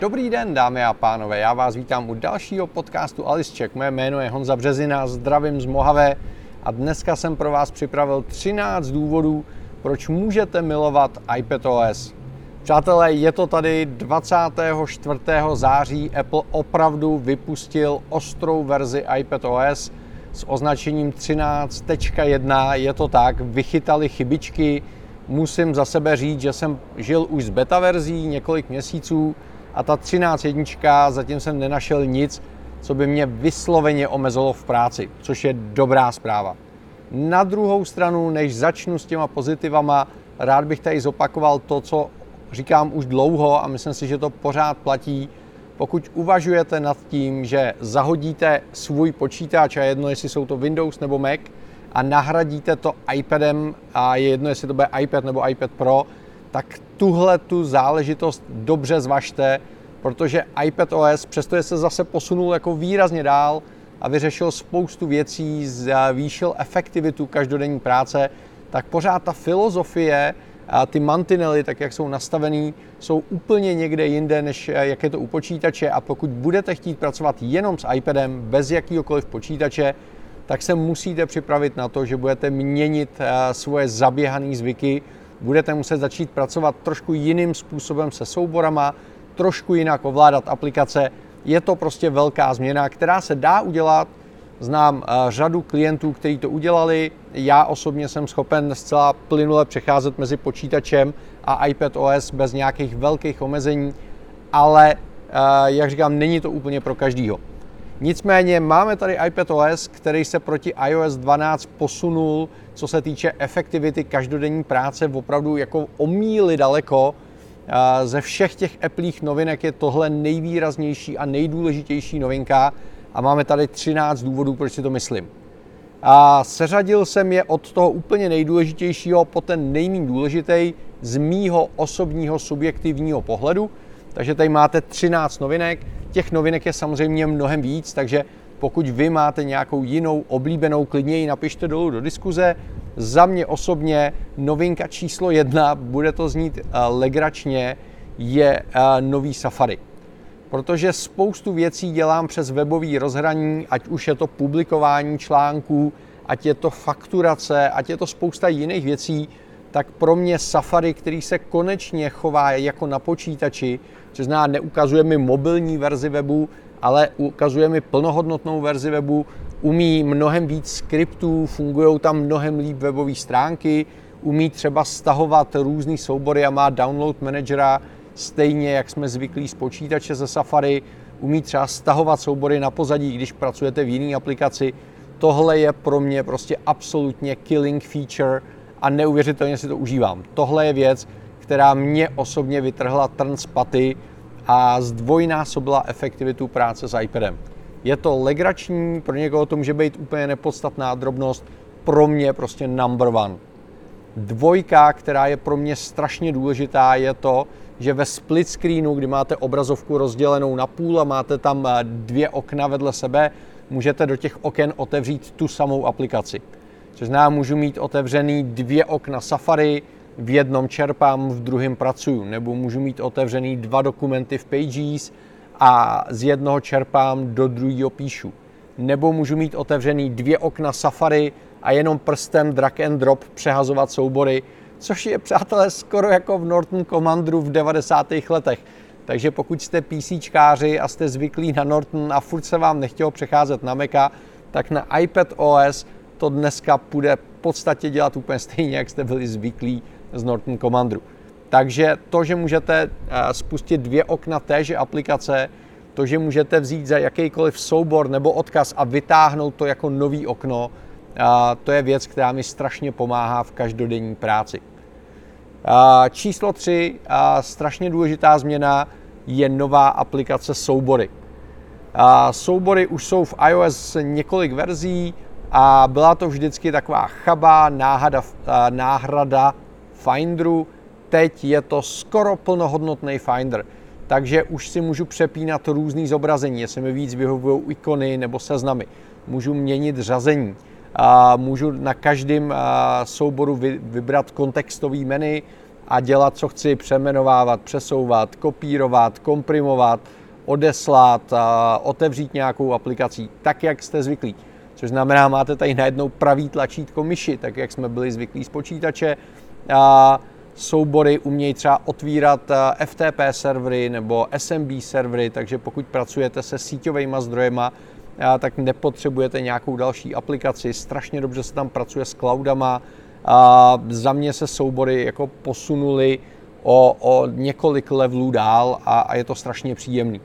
Dobrý den, dámy a pánové, já vás vítám u dalšího podcastu Alice Check. Mé jméno je Honza Březina, zdravím z Mohavé a dneska jsem pro vás připravil 13 důvodů, proč můžete milovat iPadOS. Přátelé, je to tady 24. září. Apple opravdu vypustil ostrou verzi iPadOS s označením 13.1. Je to tak, vychytali chybičky. Musím za sebe říct, že jsem žil už s beta verzí několik měsíců a ta 13 jednička, zatím jsem nenašel nic, co by mě vysloveně omezilo v práci, což je dobrá zpráva. Na druhou stranu, než začnu s těma pozitivama, rád bych tady zopakoval to, co říkám už dlouho a myslím si, že to pořád platí. Pokud uvažujete nad tím, že zahodíte svůj počítač, a jedno, jestli jsou to Windows nebo Mac, a nahradíte to iPadem, a je jedno, jestli to bude iPad nebo iPad Pro, tak tuhle tu záležitost dobře zvažte, protože iPad OS, přestože se zase posunul jako výrazně dál a vyřešil spoustu věcí, zvýšil efektivitu každodenní práce, tak pořád ta filozofie a ty mantinely, tak jak jsou nastavený, jsou úplně někde jinde, než jak je to u počítače. A pokud budete chtít pracovat jenom s iPadem, bez jakýkoliv počítače, tak se musíte připravit na to, že budete měnit eh, svoje zaběhané zvyky, budete muset začít pracovat trošku jiným způsobem se souborama, trošku jinak ovládat aplikace. Je to prostě velká změna, která se dá udělat. Znám eh, řadu klientů, kteří to udělali. Já osobně jsem schopen zcela plynule přecházet mezi počítačem a iPad OS bez nějakých velkých omezení, ale eh, jak říkám, není to úplně pro každýho. Nicméně máme tady iPadOS, který se proti iOS 12 posunul, co se týče efektivity každodenní práce, opravdu jako omíly daleko. Ze všech těch Appleích novinek je tohle nejvýraznější a nejdůležitější novinka a máme tady 13 důvodů, proč si to myslím. A seřadil jsem je od toho úplně nejdůležitějšího po ten nejméně důležitý z mýho osobního subjektivního pohledu. Takže tady máte 13 novinek. Těch novinek je samozřejmě mnohem víc, takže pokud vy máte nějakou jinou oblíbenou, klidně ji napište dolů do diskuze. Za mě osobně novinka číslo jedna, bude to znít eh, legračně, je eh, nový Safari. Protože spoustu věcí dělám přes webový rozhraní, ať už je to publikování článků, ať je to fakturace, ať je to spousta jiných věcí, tak pro mě Safari, který se konečně chová jako na počítači, což znamená, neukazuje mi mobilní verzi webu, ale ukazuje mi plnohodnotnou verzi webu, umí mnohem víc skriptů, fungují tam mnohem líp webové stránky, umí třeba stahovat různý soubory a má download managera, stejně jak jsme zvyklí z počítače ze Safari, umí třeba stahovat soubory na pozadí, když pracujete v jiné aplikaci. Tohle je pro mě prostě absolutně killing feature a neuvěřitelně si to užívám. Tohle je věc, která mě osobně vytrhla trn z paty a zdvojnásobila efektivitu práce s iPadem. Je to legrační, pro někoho to může být úplně nepodstatná drobnost, pro mě prostě number one. Dvojka, která je pro mě strašně důležitá, je to, že ve split screenu, kdy máte obrazovku rozdělenou na půl a máte tam eh, dvě okna vedle sebe, můžete do těch oken otevřít tu samou aplikaci. Což znamená, můžu mít otevřený dvě okna Safari, v jednom čerpám, v druhém pracuju, nebo můžu mít otevřený dva dokumenty v Pages a z jednoho čerpám, do druhého píšu. Nebo můžu mít otevřený dvě okna Safari a jenom prstem drag and drop přehazovat soubory, což je, přátelé, skoro jako v Norton Commanderu v 90. letech. Takže pokud jste PCčkáři a jste zvyklí na Norton a furt se vám nechtělo přecházet na Maca, tak na iPad OS to dneska půjde v podstatě dělat úplně stejně, jak jste byli zvyklí z Norton Commanderu. Takže to, že můžete eh, spustit dvě okna téže aplikace, to, že můžete vzít za jakýkoliv soubor nebo odkaz a vytáhnout to jako nový okno, eh, to je věc, která mi strašně pomáhá v každodenní práci. Eh, číslo tři, strašně důležitá změna, je nová aplikace Soubory. Soubory už jsou v iOS několik verzí a byla to vždycky taková chabá náhada, náhrada Finderu. Teď je to skoro plnohodnotný Finder, takže už si můžu přepínat různý zobrazení, jestli mi víc vyhovují ikony nebo seznamy. Můžu měnit řazení, můžu na každém souboru vybrat kontextový menu a dělat, co chci, přemenovávat, přesouvat, kopírovat, komprimovat, odeslat, otevřít nějakou aplikací, tak, jak jste zvyklí. Což znamená, máte tady najednou pravý tlačítko myši, tak jak jsme byli zvyklí z počítače. A soubory umějí třeba otvírat FTP servery nebo SMB servery, takže pokud pracujete se síťovými zdrojema, tak nepotřebujete nějakou další aplikaci. Strašně dobře se tam pracuje s cloudama. A za mě se soubory jako posunuli o, o několik levelů dál a, a je to strašně příjemný.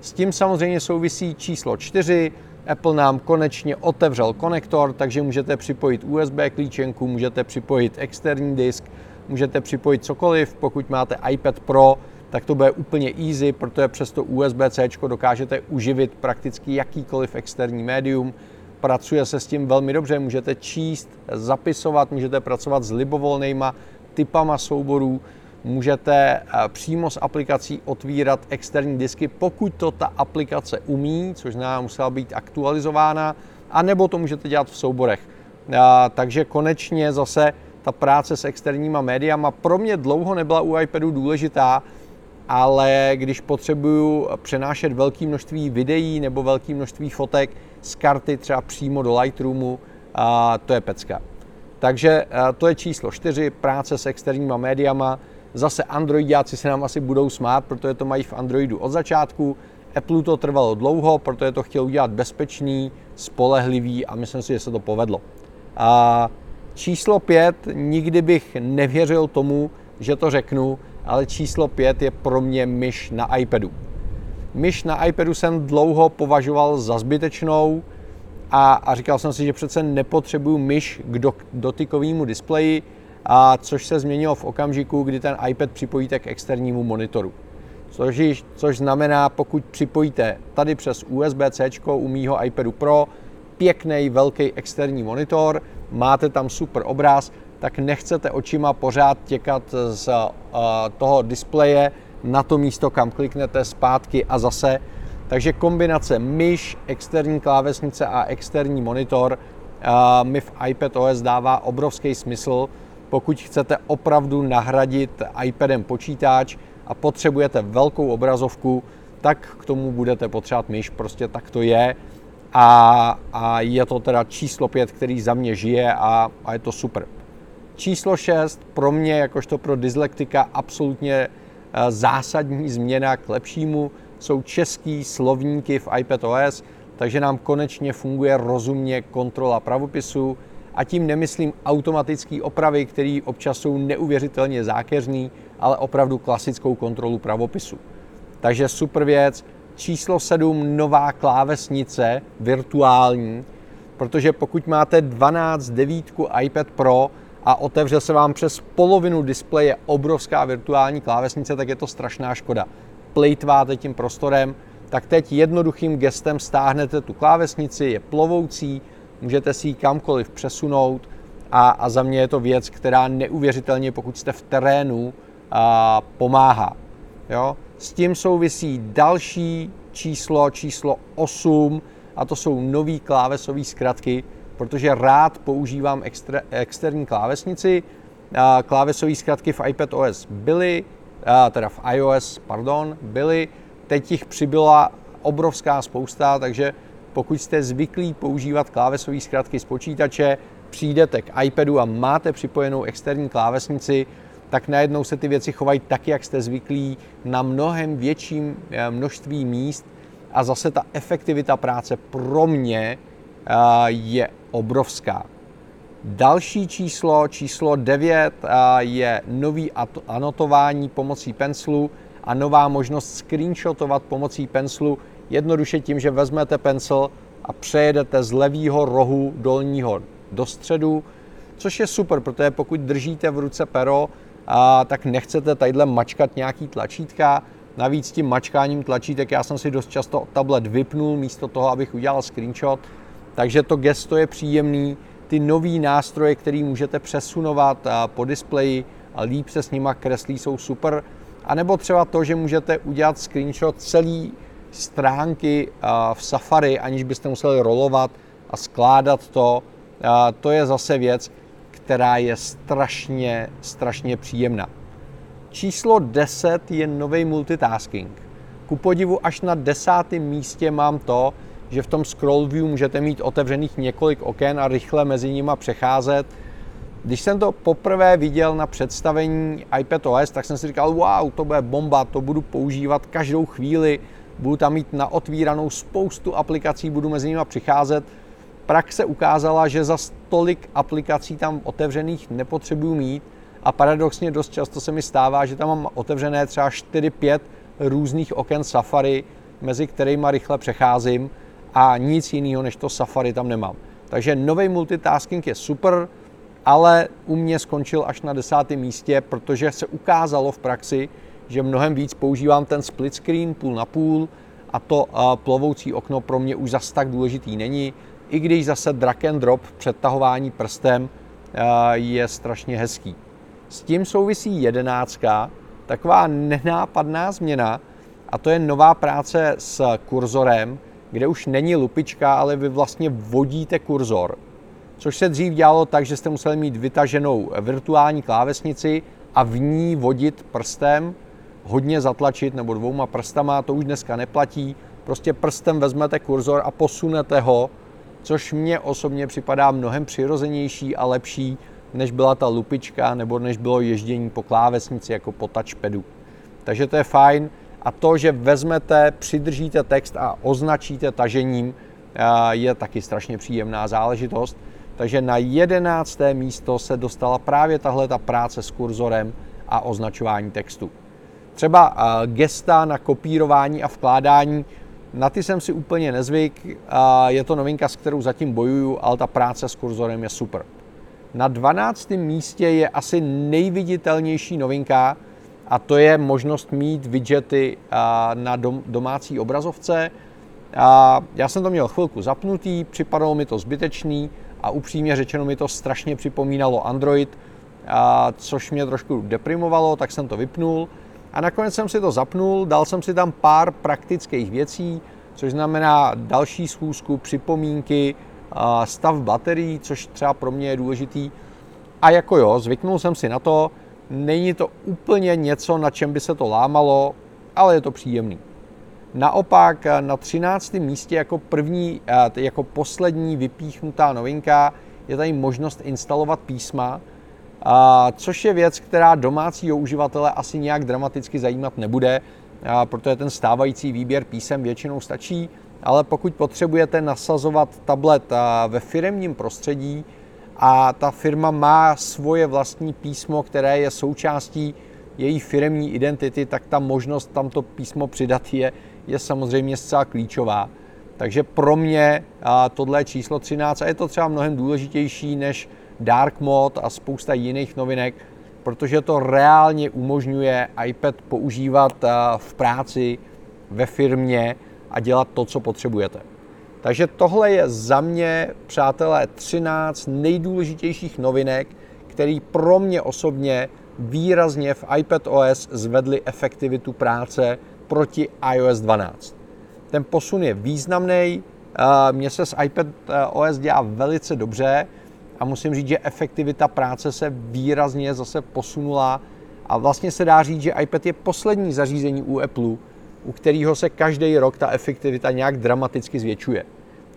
S tím samozřejmě souvisí číslo 4. Apple nám konečně otevřel konektor, takže můžete připojit USB klíčenku, můžete připojit externí disk, můžete připojit cokoliv. Pokud máte iPad Pro, tak to bude úplně easy, protože přes to USB-C dokážete uživit prakticky jakýkoliv externí médium. Pracuje se s tím velmi dobře, můžete číst, zapisovat, můžete pracovat s libovolnýma typama souborů, můžete eh, přímo z aplikací otvírat externí disky, pokud to ta aplikace umí, což znamená musela být aktualizována, anebo to můžete dělat v souborech. Eh, takže konečně zase ta práce s externíma médiama pro mě dlouho nebyla u iPadu důležitá, ale když potřebuju přenášet velké množství videí nebo velké množství fotek z karty třeba přímo do Lightroomu, a to je pecka. Takže to je číslo 4, práce s externíma médiama. Zase Androidiáci se nám asi budou smát, protože to mají v Androidu od začátku. Apple to trvalo dlouho, protože to chtěl udělat bezpečný, spolehlivý a myslím si, že se to povedlo. A číslo 5, nikdy bych nevěřil tomu, že to řeknu, ale číslo 5 je pro mě myš na iPadu. Myš na iPadu jsem dlouho považoval za zbytečnou a, a říkal jsem si, že přece nepotřebuju myš k do, dotykovému displeji, a což se změnilo v okamžiku, kdy ten iPad připojíte k externímu monitoru. Což, což znamená, pokud připojíte tady přes USB-C u mýho iPadu Pro pěkný velký externí monitor, máte tam super obraz, tak nechcete očima pořád těkat z toho displeje na to místo, kam kliknete zpátky a zase. Takže kombinace myš, externí klávesnice a externí monitor mi v iPad OS dává obrovský smysl, pokud chcete opravdu nahradit iPadem počítač a potřebujete velkou obrazovku, tak k tomu budete potřebovat myš, prostě tak to je. A, a je to teda číslo 5, který za mě žije a, a je to super. Číslo 6 pro mě, jakožto pro dyslektika, absolutně eh, zásadní změna k lepšímu jsou český slovníky v iPadOS, takže nám konečně funguje rozumně kontrola pravopisu a tím nemyslím automatické opravy, které občas jsou neuvěřitelně zákeřný, ale opravdu klasickou kontrolu pravopisu. Takže super věc. Číslo 7, nová klávesnice, virtuální, protože pokud máte 12 devítku iPad Pro, a otevře se vám přes polovinu displeje obrovská virtuální klávesnice, tak je to strašná škoda. Plejtváte tím prostorem, tak teď jednoduchým gestem stáhnete tu klávesnici, je plovoucí, můžete si ji kamkoliv přesunout a, a za mě je to věc, která neuvěřitelně, pokud jste v terénu, a, pomáhá. Jo? S tím souvisí další číslo, číslo 8, a to jsou nové klávesové zkratky, protože rád používám extra, externí klávesnici. Klávesové zkratky v iPad OS byly, teda v iOS, pardon, byly, teď jich přibyla obrovská spousta, takže pokud jste zvyklí používat klávesové zkratky z počítače, přijdete k iPadu a máte připojenou externí klávesnici, tak najednou se ty věci chovají tak, jak jste zvyklí, na mnohem větším eh, množství míst a zase ta efektivita práce pro mě je obrovská. Další číslo, číslo 9, je nový anotování pomocí penslu a nová možnost screenshotovat pomocí penslu jednoduše tím, že vezmete pensl a přejedete z levého rohu dolního do středu, což je super, protože pokud držíte v ruce pero, a, tak nechcete tadyhle mačkat nějaký tlačítka, Navíc tím mačkáním tlačítek já jsem si dost často tablet vypnul místo toho, abych udělal screenshot, takže to gesto je příjemný. Ty nový nástroje, které můžete přesunovat po displeji a líp se s nima kreslí, jsou super. A nebo třeba to, že můžete udělat screenshot celý stránky v Safari, aniž byste museli rolovat a skládat to. To je zase věc, která je strašně, strašně příjemná. Číslo 10 je nový multitasking. Ku podivu až na desátém místě mám to, že v tom scroll view můžete mít otevřených několik oken a rychle mezi nimi přecházet. Když jsem to poprvé viděl na představení iPadOS, tak jsem si říkal, wow, to bude bomba, to budu používat každou chvíli, budu tam mít na otvíranou spoustu aplikací, budu mezi nimi přicházet. Praxe ukázala, že za tolik aplikací tam otevřených nepotřebuju mít a paradoxně dost často se mi stává, že tam mám otevřené třeba 4-5 různých oken Safari, mezi kterými rychle přecházím a nic jiného než to Safari tam nemám. Takže nový multitasking je super, ale u mě skončil až na desátém místě, protože se ukázalo v praxi, že mnohem víc používám ten split screen půl na půl a to plovoucí okno pro mě už zas tak důležitý není, i když zase drag and drop přetahování prstem je strašně hezký. S tím souvisí jedenáctka, taková nenápadná změna, a to je nová práce s kurzorem, kde už není lupička, ale vy vlastně vodíte kurzor. Což se dřív dělalo tak, že jste museli mít vytaženou virtuální klávesnici a v ní vodit prstem, hodně zatlačit nebo dvouma prstama, to už dneska neplatí. Prostě prstem vezmete kurzor a posunete ho, což mně osobně připadá mnohem přirozenější a lepší, než byla ta lupička nebo než bylo ježdění po klávesnici jako po touchpadu. Takže to je fajn. A to, že vezmete, přidržíte text a označíte tažením, je taky strašně příjemná záležitost. Takže na jedenácté místo se dostala právě tahle ta práce s kurzorem a označování textu. Třeba gesta na kopírování a vkládání, na ty jsem si úplně nezvyk, je to novinka, s kterou zatím bojuju, ale ta práce s kurzorem je super. Na 12. místě je asi nejviditelnější novinka a to je možnost mít widgety na domácí obrazovce. Já jsem to měl chvilku zapnutý, připadalo mi to zbytečný a upřímně řečeno mi to strašně připomínalo Android, což mě trošku deprimovalo, tak jsem to vypnul. A nakonec jsem si to zapnul, dal jsem si tam pár praktických věcí, což znamená další schůzku, připomínky, stav baterií, což třeba pro mě je důležitý. A jako jo, zvyknul jsem si na to, není to úplně něco, na čem by se to lámalo, ale je to příjemný. Naopak na 13. místě jako první, jako poslední vypíchnutá novinka je tady možnost instalovat písma, což je věc, která domácího uživatele asi nějak dramaticky zajímat nebude, protože ten stávající výběr písem většinou stačí ale pokud potřebujete nasazovat tablet ve firmním prostředí a ta firma má svoje vlastní písmo, které je součástí její firmní identity, tak ta možnost tam to písmo přidat je, je samozřejmě zcela klíčová. Takže pro mě tohle je číslo 13 a je to třeba mnohem důležitější než Dark Mode a spousta jiných novinek, protože to reálně umožňuje iPad používat v práci, ve firmě a dělat to, co potřebujete. Takže tohle je za mě, přátelé, 13 nejdůležitějších novinek, který pro mě osobně výrazně v iPad OS zvedly efektivitu práce proti iOS 12. Ten posun je významný, mně se s iPad OS dělá velice dobře a musím říct, že efektivita práce se výrazně zase posunula a vlastně se dá říct, že iPad je poslední zařízení u Apple, u kterého se každý rok ta efektivita nějak dramaticky zvětšuje.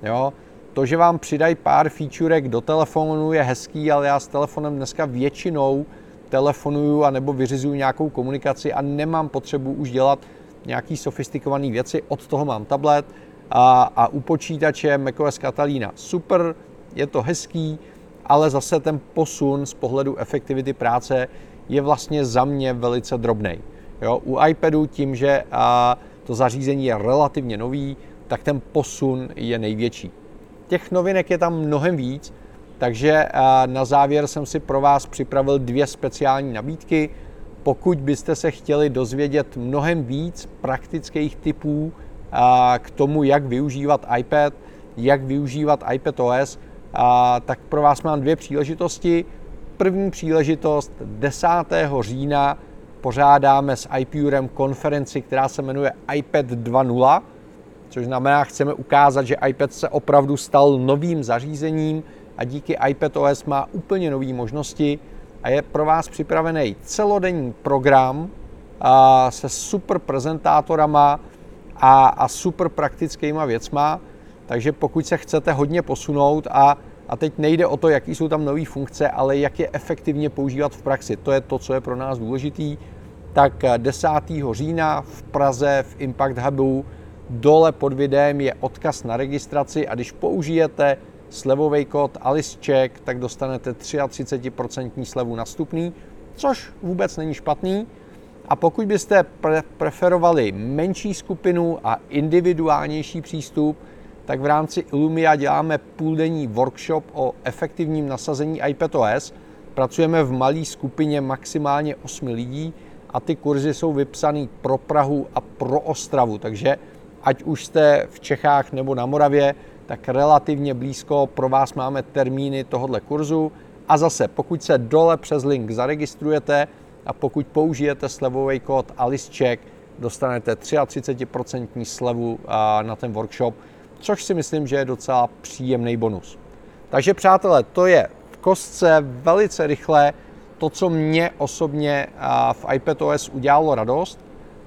Jo? To, že vám přidají pár featurek do telefonu je hezký, ale já s telefonem dneska většinou telefonuju a nebo vyřizuju nějakou komunikaci a nemám potřebu už dělat nějaký sofistikované věci. Od toho mám tablet a, a u počítače macOS Catalina super, je to hezký, ale zase ten posun z pohledu efektivity práce je vlastně za mě velice drobný. U iPadu tím, že a, to zařízení je relativně nový, tak ten posun je největší. Těch novinek je tam mnohem víc, takže a, na závěr jsem si pro vás připravil dvě speciální nabídky. Pokud byste se chtěli dozvědět mnohem víc praktických typů a, k tomu, jak využívat iPad, jak využívat iPad OS, a, tak pro vás mám dvě příležitosti. První příležitost 10. října pořádáme s iPurem konferenci, která se jmenuje iPad 2.0, což znamená, chceme ukázat, že iPad se opravdu stal novým zařízením a díky iPad OS má úplně nové možnosti. a je pro vás připravený celodenní program a, se super prezentátorama a, a super praktickýma věcma. Takže pokud se chcete hodně posunout a, a teď nejde o to, jaký jsou tam nové funkce, ale jak je efektivně používat v praxi. To je to, co je pro nás důležitý. Tak 10. října v Praze v Impact Hubu dole pod videem je odkaz na registraci a když použijete slevový kód AliceCheck, tak dostanete 33% slevu na což vůbec není špatný. A pokud byste pre- preferovali menší skupinu a individuálnější přístup, tak v rámci Illumia děláme půldenní workshop o efektivním nasazení iPadOS. Pracujeme v malé skupině maximálně 8 lidí a ty kurzy jsou vypsané pro Prahu a pro Ostravu, takže ať už jste v Čechách nebo na Moravě, tak relativně blízko pro vás máme termíny tohoto kurzu. A zase, pokud se dole přes link zaregistrujete a pokud použijete slevový kód AliceCheck, dostanete 33% slevu na ten workshop, což si myslím, že je docela příjemný bonus. Takže přátelé, to je v kostce velice rychle to, co mě osobně v iPadOS udělalo radost.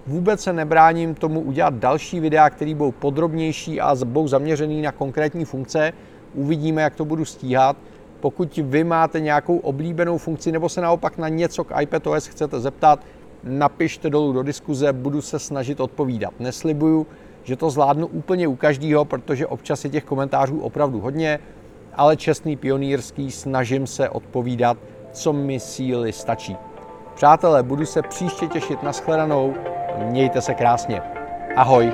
Vůbec se nebráním tomu udělat další videa, které budou podrobnější a budou zaměřený na konkrétní funkce. Uvidíme, jak to budu stíhat. Pokud vy máte nějakou oblíbenou funkci nebo se naopak na něco k iPadOS chcete zeptat, napište dolů do diskuze, budu se snažit odpovídat. Neslibuju, že to zvládnu úplně u každého, protože občas je těch komentářů opravdu hodně, ale čestný pionýrský snažím se odpovídat, co mi síly stačí. Přátelé, budu se příště těšit na shledanou. Mějte se krásně. Ahoj.